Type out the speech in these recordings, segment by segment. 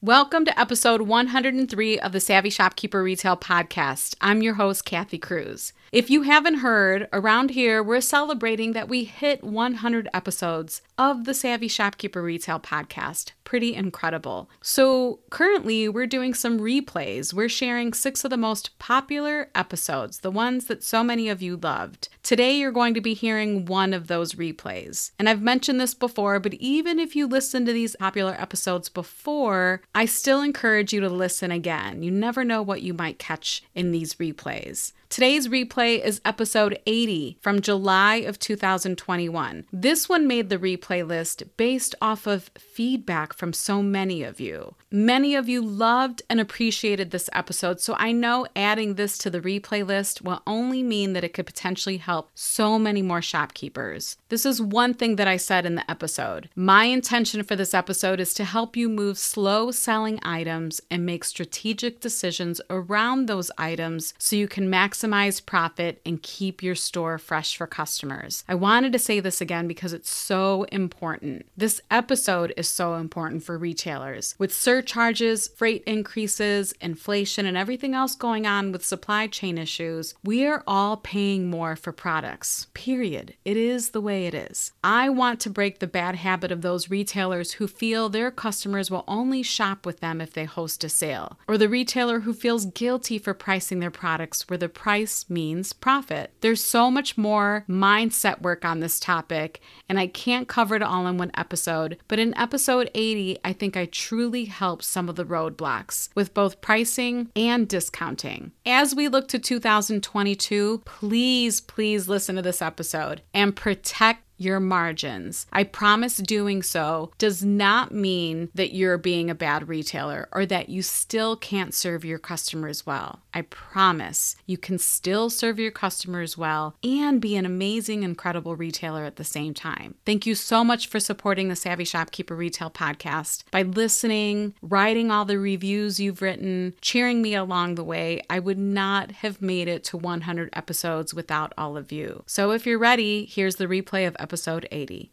Welcome to episode 103 of the Savvy Shopkeeper Retail Podcast. I'm your host, Kathy Cruz. If you haven't heard, around here we're celebrating that we hit 100 episodes of the Savvy Shopkeeper Retail Podcast. Pretty incredible. So, currently, we're doing some replays. We're sharing six of the most popular episodes, the ones that so many of you loved. Today, you're going to be hearing one of those replays. And I've mentioned this before, but even if you listen to these popular episodes before, I still encourage you to listen again. You never know what you might catch in these replays. Today's replay is episode 80 from July of 2021. This one made the replay list based off of feedback from so many of you. Many of you loved and appreciated this episode, so I know adding this to the replay list will only mean that it could potentially help so many more shopkeepers. This is one thing that I said in the episode. My intention for this episode is to help you move slow selling items and make strategic decisions around those items so you can maximize maximize profit and keep your store fresh for customers. I wanted to say this again because it's so important. This episode is so important for retailers. With surcharges, freight increases, inflation, and everything else going on with supply chain issues, we are all paying more for products. Period. It is the way it is. I want to break the bad habit of those retailers who feel their customers will only shop with them if they host a sale, or the retailer who feels guilty for pricing their products where the price means profit. There's so much more mindset work on this topic, and I can't cover it all in one episode. But in episode 80, I think I truly helped some of the roadblocks with both pricing and discounting. As we look to 2022, please, please listen to this episode and protect your margins. I promise doing so does not mean that you're being a bad retailer or that you still can't serve your customers well. I promise you can still serve your customers well and be an amazing, incredible retailer at the same time. Thank you so much for supporting the Savvy Shopkeeper Retail Podcast by listening, writing all the reviews you've written, cheering me along the way. I would not have made it to 100 episodes without all of you. So if you're ready, here's the replay of episode 80.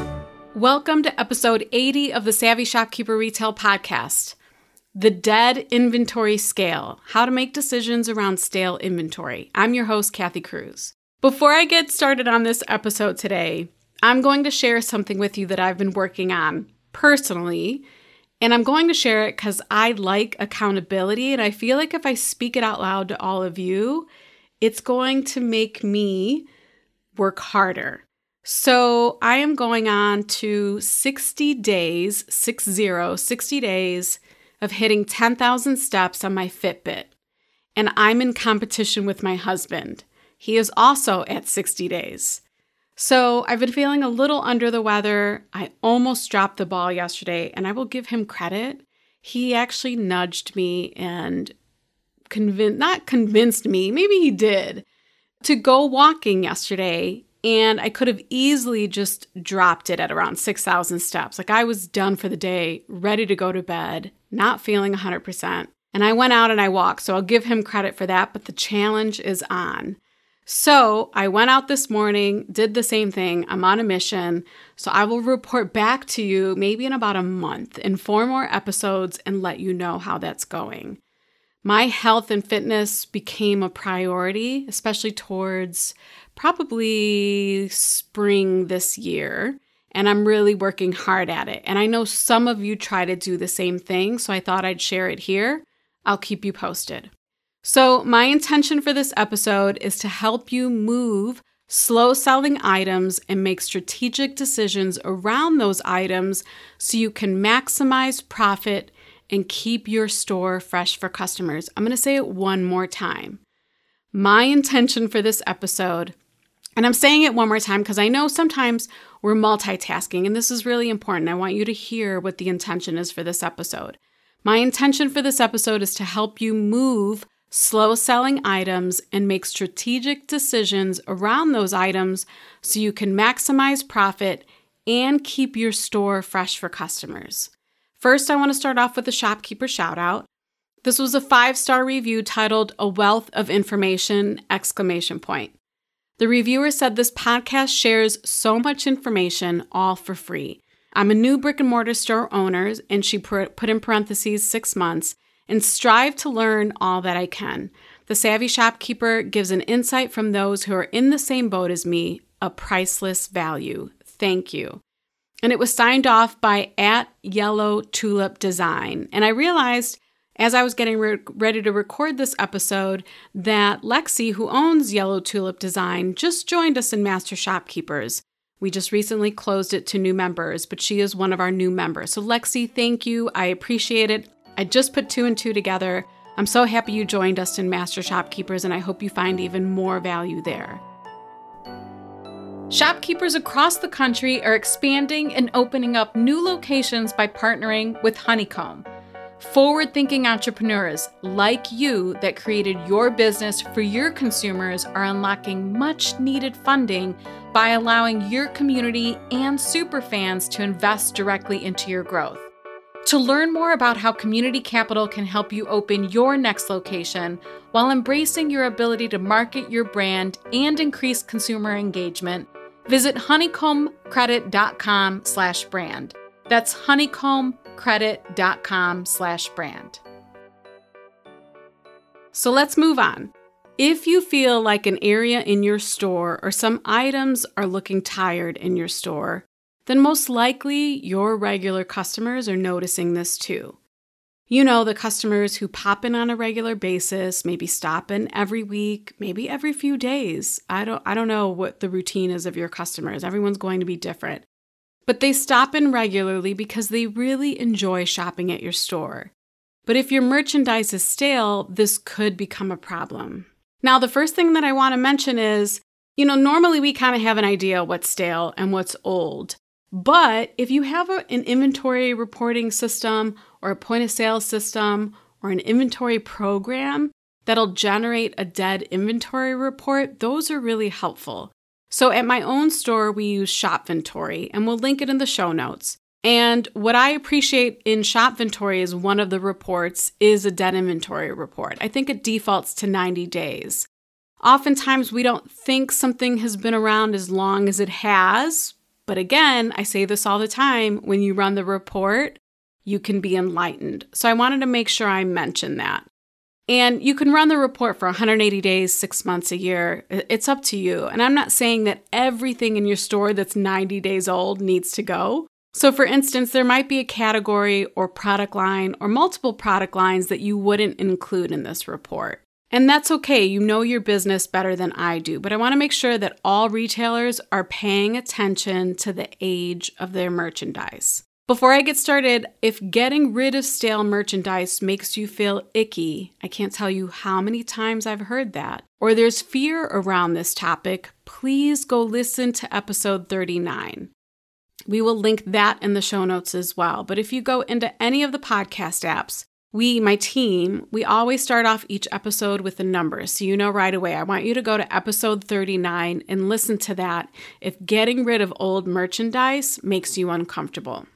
Welcome to episode 80 of the Savvy Shopkeeper Retail Podcast. The Dead Inventory Scale How to Make Decisions Around Stale Inventory. I'm your host, Kathy Cruz. Before I get started on this episode today, I'm going to share something with you that I've been working on personally. And I'm going to share it because I like accountability. And I feel like if I speak it out loud to all of you, it's going to make me work harder. So I am going on to 60 days, 60, 60 days of hitting 10,000 steps on my Fitbit. And I'm in competition with my husband. He is also at 60 days. So I've been feeling a little under the weather. I almost dropped the ball yesterday, and I will give him credit. He actually nudged me and convinced, not convinced me, maybe he did, to go walking yesterday and I could have easily just dropped it at around 6,000 steps. Like I was done for the day, ready to go to bed, not feeling 100%. And I went out and I walked, so I'll give him credit for that, but the challenge is on. So I went out this morning, did the same thing. I'm on a mission. So I will report back to you maybe in about a month in four more episodes and let you know how that's going my health and fitness became a priority, especially towards probably spring this year. And I'm really working hard at it. And I know some of you try to do the same thing, so I thought I'd share it here. I'll keep you posted. So, my intention for this episode is to help you move slow selling items and make strategic decisions around those items so you can maximize profit and keep your store fresh for customers. I'm going to say it one more time. My intention for this episode, and I'm saying it one more time because I know sometimes we're multitasking, and this is really important. I want you to hear what the intention is for this episode. My intention for this episode is to help you move slow selling items and make strategic decisions around those items so you can maximize profit and keep your store fresh for customers. First, I want to start off with a shopkeeper shout out. This was a five-star review titled A Wealth of Information exclamation point. The reviewer said this podcast shares so much information all for free. I'm a new brick and mortar store owner, and she put in parentheses six months, and strive to learn all that I can. The Savvy Shopkeeper gives an insight from those who are in the same boat as me, a priceless value. Thank you and it was signed off by at Yellow Tulip Design. And I realized as I was getting re- ready to record this episode that Lexi, who owns Yellow Tulip Design, just joined us in Master Shopkeepers. We just recently closed it to new members, but she is one of our new members. So, Lexi, thank you. I appreciate it. I just put two and two together. I'm so happy you joined us in Master Shopkeepers, and I hope you find even more value there. Shopkeepers across the country are expanding and opening up new locations by partnering with Honeycomb. Forward thinking entrepreneurs like you that created your business for your consumers are unlocking much needed funding by allowing your community and superfans to invest directly into your growth. To learn more about how community capital can help you open your next location while embracing your ability to market your brand and increase consumer engagement, Visit honeycombcredit.com slash brand. Honeycombcredit.com slash brand. So let's move on. If you feel like an area in your store or some items are looking tired in your store, then most likely your regular customers are noticing this too. You know, the customers who pop in on a regular basis, maybe stop in every week, maybe every few days. I don't I don't know what the routine is of your customers. Everyone's going to be different. But they stop in regularly because they really enjoy shopping at your store. But if your merchandise is stale, this could become a problem. Now, the first thing that I want to mention is, you know, normally we kind of have an idea what's stale and what's old. But if you have a, an inventory reporting system or a point of sale system or an inventory program that'll generate a dead inventory report, those are really helpful. So at my own store, we use Shopventory, and we'll link it in the show notes. And what I appreciate in Shopventory is one of the reports is a dead inventory report. I think it defaults to 90 days. Oftentimes, we don't think something has been around as long as it has, but again, I say this all the time when you run the report, you can be enlightened. So I wanted to make sure I mention that. And you can run the report for 180 days, six months, a year. It's up to you. And I'm not saying that everything in your store that's 90 days old needs to go. So, for instance, there might be a category or product line or multiple product lines that you wouldn't include in this report. And that's okay. You know your business better than I do. But I want to make sure that all retailers are paying attention to the age of their merchandise. Before I get started, if getting rid of stale merchandise makes you feel icky, I can't tell you how many times I've heard that, or there's fear around this topic, please go listen to episode 39. We will link that in the show notes as well. But if you go into any of the podcast apps, we, my team, we always start off each episode with a number. So you know right away. I want you to go to episode 39 and listen to that if getting rid of old merchandise makes you uncomfortable.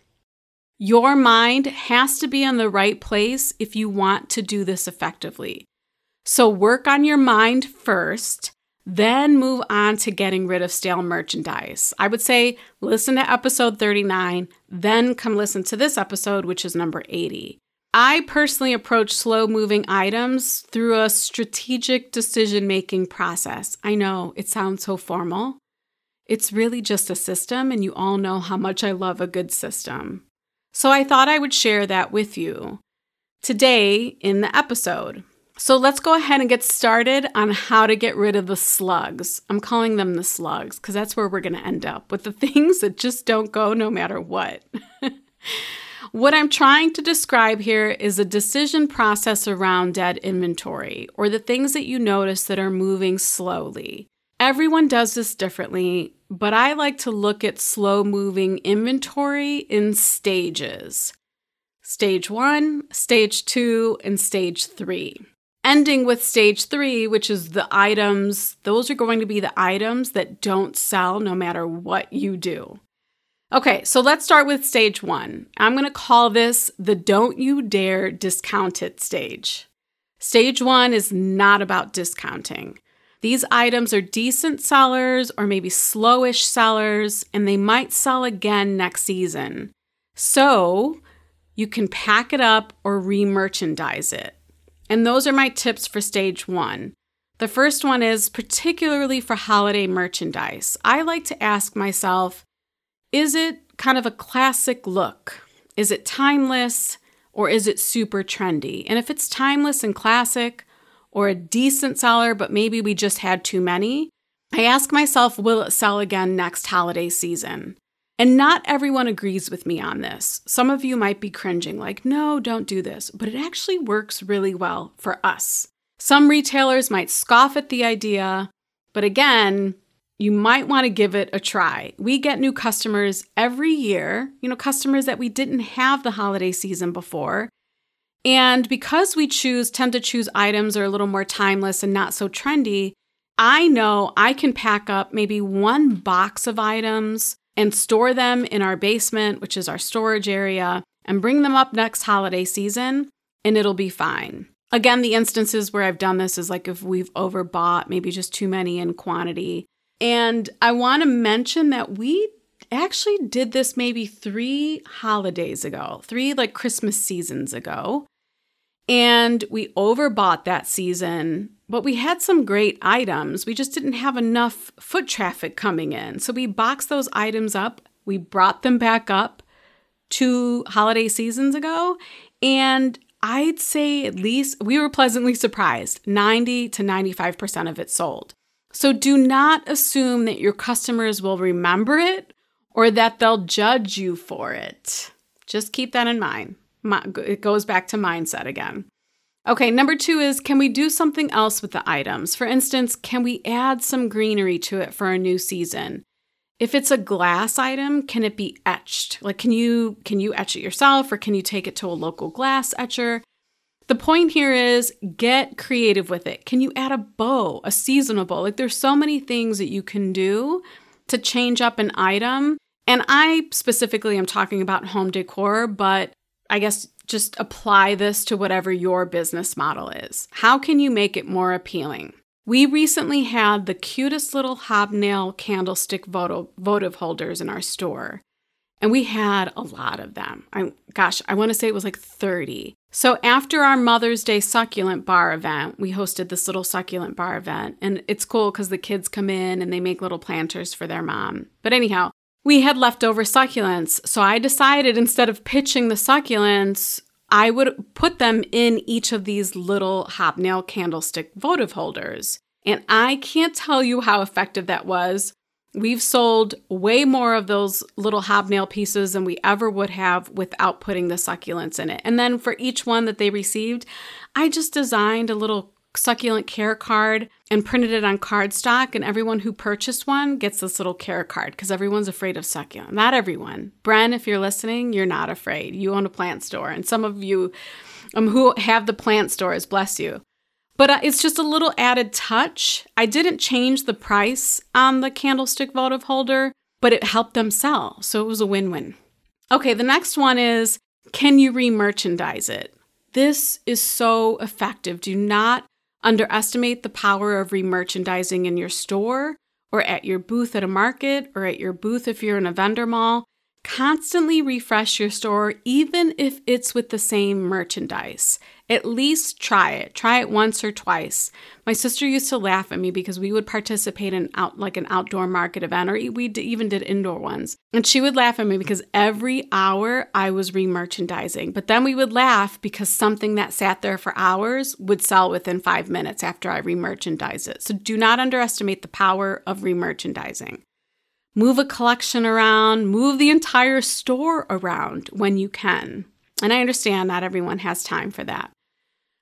Your mind has to be in the right place if you want to do this effectively. So work on your mind first, then move on to getting rid of stale merchandise. I would say listen to episode 39, then come listen to this episode, which is number 80. I personally approach slow moving items through a strategic decision making process. I know it sounds so formal. It's really just a system, and you all know how much I love a good system. So I thought I would share that with you today in the episode. So let's go ahead and get started on how to get rid of the slugs. I'm calling them the slugs because that's where we're going to end up with the things that just don't go no matter what. What I'm trying to describe here is a decision process around dead inventory or the things that you notice that are moving slowly. Everyone does this differently, but I like to look at slow moving inventory in stages. stage one, stage two, and stage three. Ending with stage three, which is the items, those are going to be the items that don't sell no matter what you do. Okay, so let's start with stage one. I'm going to call this the don't you dare discount it stage. Stage one is not about discounting. These items are decent sellers or maybe slowish sellers, and they might sell again next season. So you can pack it up or re merchandise it. And those are my tips for stage one. The first one is particularly for holiday merchandise. I like to ask myself is it kind of a classic look? Is it timeless or is it super trendy? And if it's timeless and classic, or a decent seller, but maybe we just had too many, I ask myself, will it sell again next holiday season? And not everyone agrees with me on this. Some of you might be cringing, like, no, don't do this, but it actually works really well for us. Some retailers might scoff at the idea, but again, you might want to give it a try. We get new customers every year, you know, customers that we didn't have the holiday season before. And because we choose tend to choose items that are a little more timeless and not so trendy, I know I can pack up maybe one box of items and store them in our basement, which is our storage area, and bring them up next holiday season, and it'll be fine. Again, the instances where I've done this is like if we've overbought, maybe just too many in quantity. And I want to mention that we actually did this maybe three holidays ago, three like Christmas seasons ago. And we overbought that season, but we had some great items. We just didn't have enough foot traffic coming in. So we boxed those items up, we brought them back up two holiday seasons ago. And I'd say at least we were pleasantly surprised 90 to 95% of it sold. So do not assume that your customers will remember it or that they'll judge you for it. Just keep that in mind it goes back to mindset again. Okay, number two is can we do something else with the items? For instance, can we add some greenery to it for a new season? If it's a glass item, can it be etched? Like can you can you etch it yourself or can you take it to a local glass etcher? The point here is get creative with it. Can you add a bow, a seasonal bow? Like there's so many things that you can do to change up an item. And I specifically am talking about home decor, but I guess just apply this to whatever your business model is. How can you make it more appealing? We recently had the cutest little hobnail candlestick votive holders in our store, and we had a lot of them. I, gosh, I want to say it was like 30. So after our Mother's Day succulent bar event, we hosted this little succulent bar event, and it's cool because the kids come in and they make little planters for their mom. But anyhow, we had leftover succulents. So I decided instead of pitching the succulents, I would put them in each of these little hobnail candlestick votive holders. And I can't tell you how effective that was. We've sold way more of those little hobnail pieces than we ever would have without putting the succulents in it. And then for each one that they received, I just designed a little succulent care card and printed it on cardstock. And everyone who purchased one gets this little care card because everyone's afraid of succulent. Not everyone. Bren, if you're listening, you're not afraid. You own a plant store. And some of you um, who have the plant stores, bless you. But uh, it's just a little added touch. I didn't change the price on the candlestick votive holder, but it helped them sell. So it was a win win. Okay, the next one is can you re merchandise it? This is so effective. Do not underestimate the power of remerchandising in your store or at your booth at a market or at your booth if you're in a vendor mall. Constantly refresh your store, even if it's with the same merchandise. At least try it. Try it once or twice. My sister used to laugh at me because we would participate in out like an outdoor market event, or we even did indoor ones, and she would laugh at me because every hour I was remerchandising. But then we would laugh because something that sat there for hours would sell within five minutes after I remerchandise it. So do not underestimate the power of remerchandising move a collection around, move the entire store around when you can. And I understand not everyone has time for that,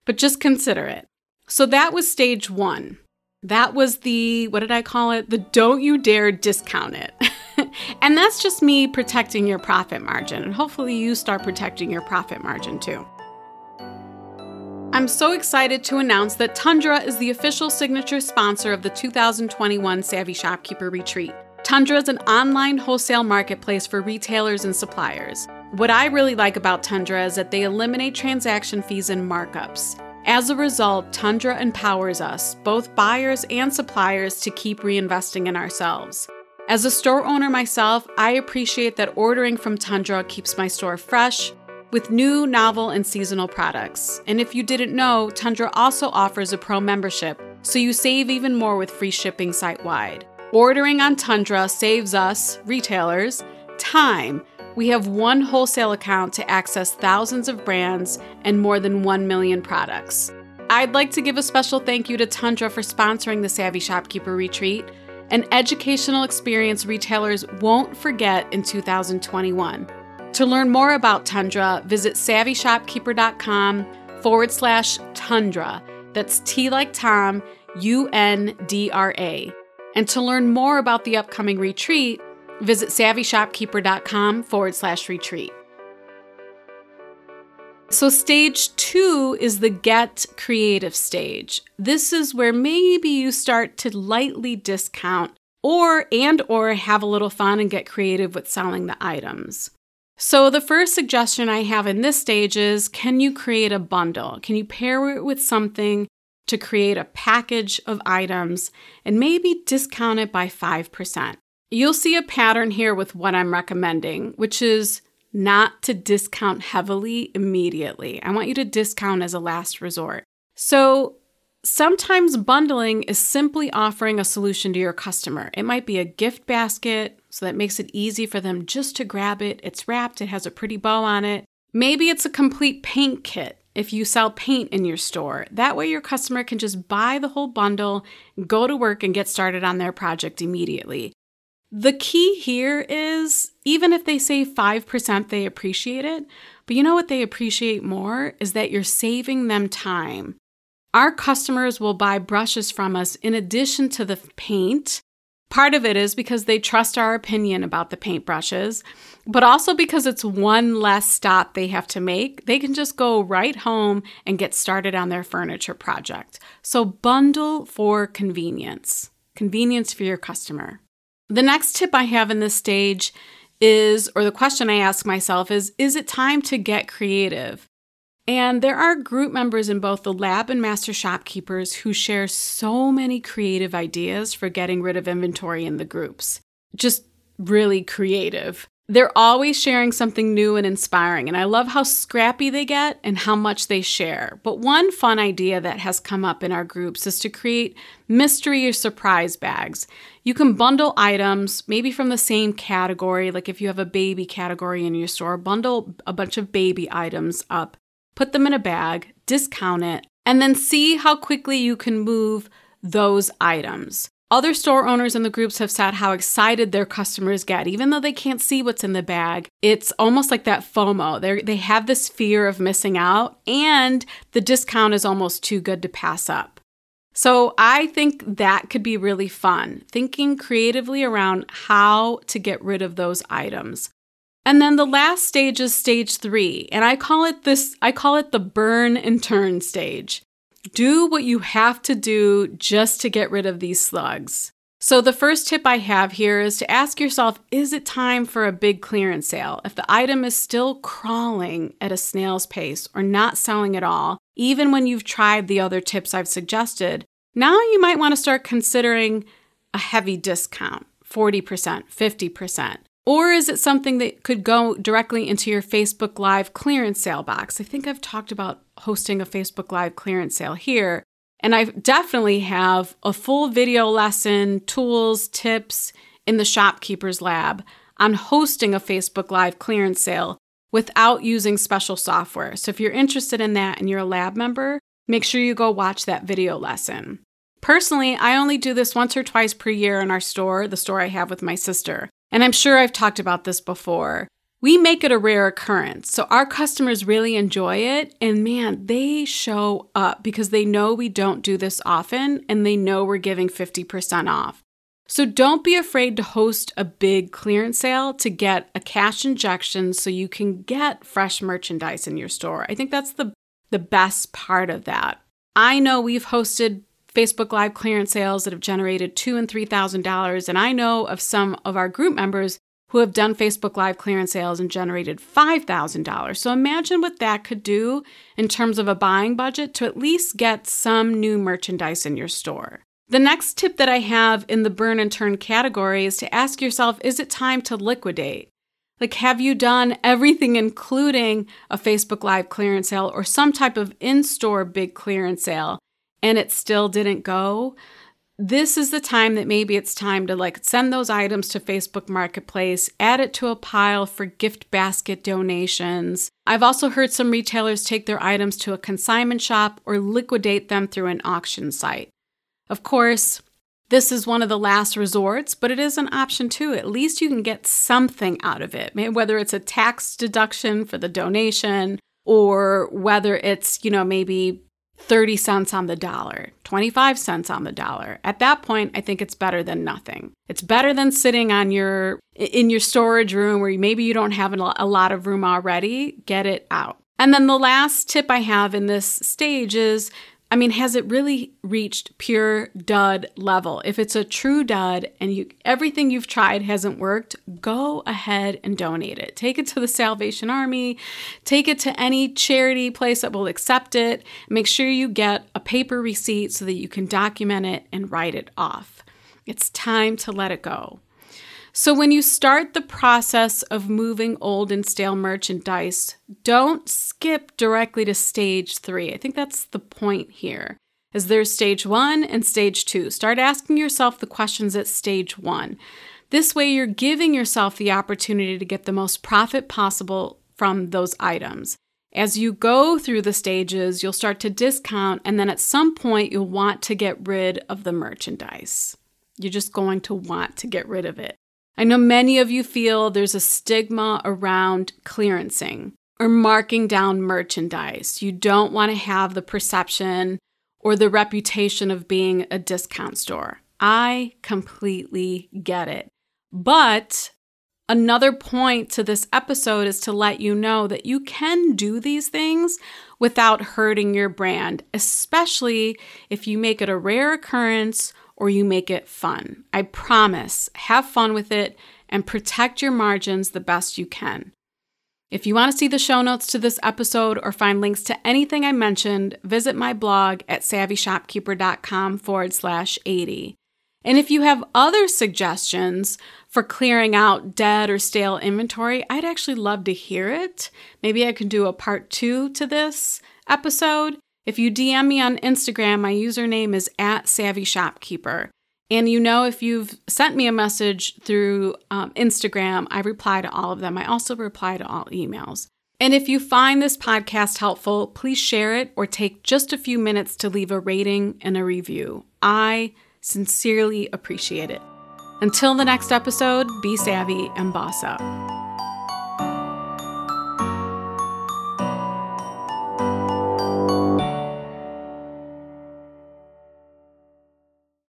but just consider it. So that was stage one. That was the, what did I call it? The don't you dare discount it. and that's just me protecting your profit margin, and hopefully you start protecting your profit margin too. I'm so excited to announce that Tundra is the official signature sponsor of the 2021 Savvy Shopkeeper Retreat. Tundra is an online wholesale marketplace for retailers and suppliers. What I really like about Tundra is that they eliminate transaction fees and markups. As a result, Tundra empowers us, both buyers and suppliers, to keep reinvesting in ourselves. As a store owner myself, I appreciate that ordering from Tundra keeps my store fresh with new, novel, and seasonal products. And if you didn't know, Tundra also offers a pro membership, so you save even more with free shipping site wide. Ordering on Tundra saves us, retailers, time. We have one wholesale account to access thousands of brands and more than 1 million products. I'd like to give a special thank you to Tundra for sponsoring the Savvy Shopkeeper Retreat an educational experience retailers won't forget in 2021. To learn more about Tundra, visit savvyshopkeeper.com forward slash Tundra. That's T like Tom, U N D R A. And to learn more about the upcoming retreat, visit savvyshopkeeper.com forward slash retreat. So, stage two is the get creative stage. This is where maybe you start to lightly discount or and or have a little fun and get creative with selling the items. So the first suggestion I have in this stage is can you create a bundle? Can you pair it with something to create a package of items and maybe discount it by 5%? You'll see a pattern here with what I'm recommending, which is not to discount heavily immediately. I want you to discount as a last resort. So, sometimes bundling is simply offering a solution to your customer. It might be a gift basket, so that makes it easy for them just to grab it. It's wrapped, it has a pretty bow on it. Maybe it's a complete paint kit if you sell paint in your store. That way, your customer can just buy the whole bundle, go to work, and get started on their project immediately. The key here is even if they save 5%, they appreciate it. But you know what they appreciate more is that you're saving them time. Our customers will buy brushes from us in addition to the paint. Part of it is because they trust our opinion about the paint brushes, but also because it's one less stop they have to make. They can just go right home and get started on their furniture project. So, bundle for convenience, convenience for your customer. The next tip I have in this stage is, or the question I ask myself is, is it time to get creative? And there are group members in both the lab and master shopkeepers who share so many creative ideas for getting rid of inventory in the groups. Just really creative. They're always sharing something new and inspiring, and I love how scrappy they get and how much they share. But one fun idea that has come up in our groups is to create mystery or surprise bags. You can bundle items, maybe from the same category, like if you have a baby category in your store, bundle a bunch of baby items up, put them in a bag, discount it, and then see how quickly you can move those items. Other store owners in the groups have said how excited their customers get, even though they can't see what's in the bag. It's almost like that FOMO. they they have this fear of missing out, and the discount is almost too good to pass up. So I think that could be really fun, thinking creatively around how to get rid of those items. And then the last stage is stage three, and I call it this, I call it the burn and turn stage. Do what you have to do just to get rid of these slugs. So, the first tip I have here is to ask yourself is it time for a big clearance sale? If the item is still crawling at a snail's pace or not selling at all, even when you've tried the other tips I've suggested, now you might want to start considering a heavy discount 40%, 50%. Or is it something that could go directly into your Facebook Live clearance sale box? I think I've talked about hosting a Facebook Live clearance sale here. And I definitely have a full video lesson, tools, tips in the Shopkeepers Lab on hosting a Facebook Live clearance sale without using special software. So if you're interested in that and you're a lab member, make sure you go watch that video lesson. Personally, I only do this once or twice per year in our store, the store I have with my sister. And I'm sure I've talked about this before. We make it a rare occurrence. So our customers really enjoy it. And man, they show up because they know we don't do this often and they know we're giving 50% off. So don't be afraid to host a big clearance sale to get a cash injection so you can get fresh merchandise in your store. I think that's the the best part of that. I know we've hosted Facebook Live clearance sales that have generated two and three thousand dollars, and I know of some of our group members who have done Facebook Live clearance sales and generated five thousand dollars. So imagine what that could do in terms of a buying budget to at least get some new merchandise in your store. The next tip that I have in the burn and turn category is to ask yourself is it time to liquidate? Like, have you done everything, including a Facebook Live clearance sale or some type of in store big clearance sale, and it still didn't go? This is the time that maybe it's time to like send those items to Facebook Marketplace, add it to a pile for gift basket donations. I've also heard some retailers take their items to a consignment shop or liquidate them through an auction site. Of course, this is one of the last resorts, but it is an option too. At least you can get something out of it, whether it's a tax deduction for the donation or whether it's, you know, maybe 30 cents on the dollar, 25 cents on the dollar. At that point, I think it's better than nothing. It's better than sitting on your in your storage room where maybe you don't have a lot of room already. Get it out. And then the last tip I have in this stage is I mean, has it really reached pure dud level? If it's a true dud and you everything you've tried hasn't worked, go ahead and donate it. Take it to the Salvation Army, take it to any charity place that will accept it. Make sure you get a paper receipt so that you can document it and write it off. It's time to let it go. So, when you start the process of moving old and stale merchandise, don't skip directly to stage three. I think that's the point here. Is there's stage one and stage two. Start asking yourself the questions at stage one. This way, you're giving yourself the opportunity to get the most profit possible from those items. As you go through the stages, you'll start to discount, and then at some point, you'll want to get rid of the merchandise. You're just going to want to get rid of it. I know many of you feel there's a stigma around clearancing or marking down merchandise. You don't want to have the perception or the reputation of being a discount store. I completely get it. But another point to this episode is to let you know that you can do these things without hurting your brand, especially if you make it a rare occurrence or you make it fun. I promise, have fun with it and protect your margins the best you can. If you want to see the show notes to this episode or find links to anything I mentioned, visit my blog at savvyshopkeeper.com forward slash 80. And if you have other suggestions for clearing out dead or stale inventory, I'd actually love to hear it. Maybe I can do a part two to this episode. If you DM me on Instagram, my username is at Savvy Shopkeeper. And you know, if you've sent me a message through um, Instagram, I reply to all of them. I also reply to all emails. And if you find this podcast helpful, please share it or take just a few minutes to leave a rating and a review. I sincerely appreciate it. Until the next episode, be savvy and boss up.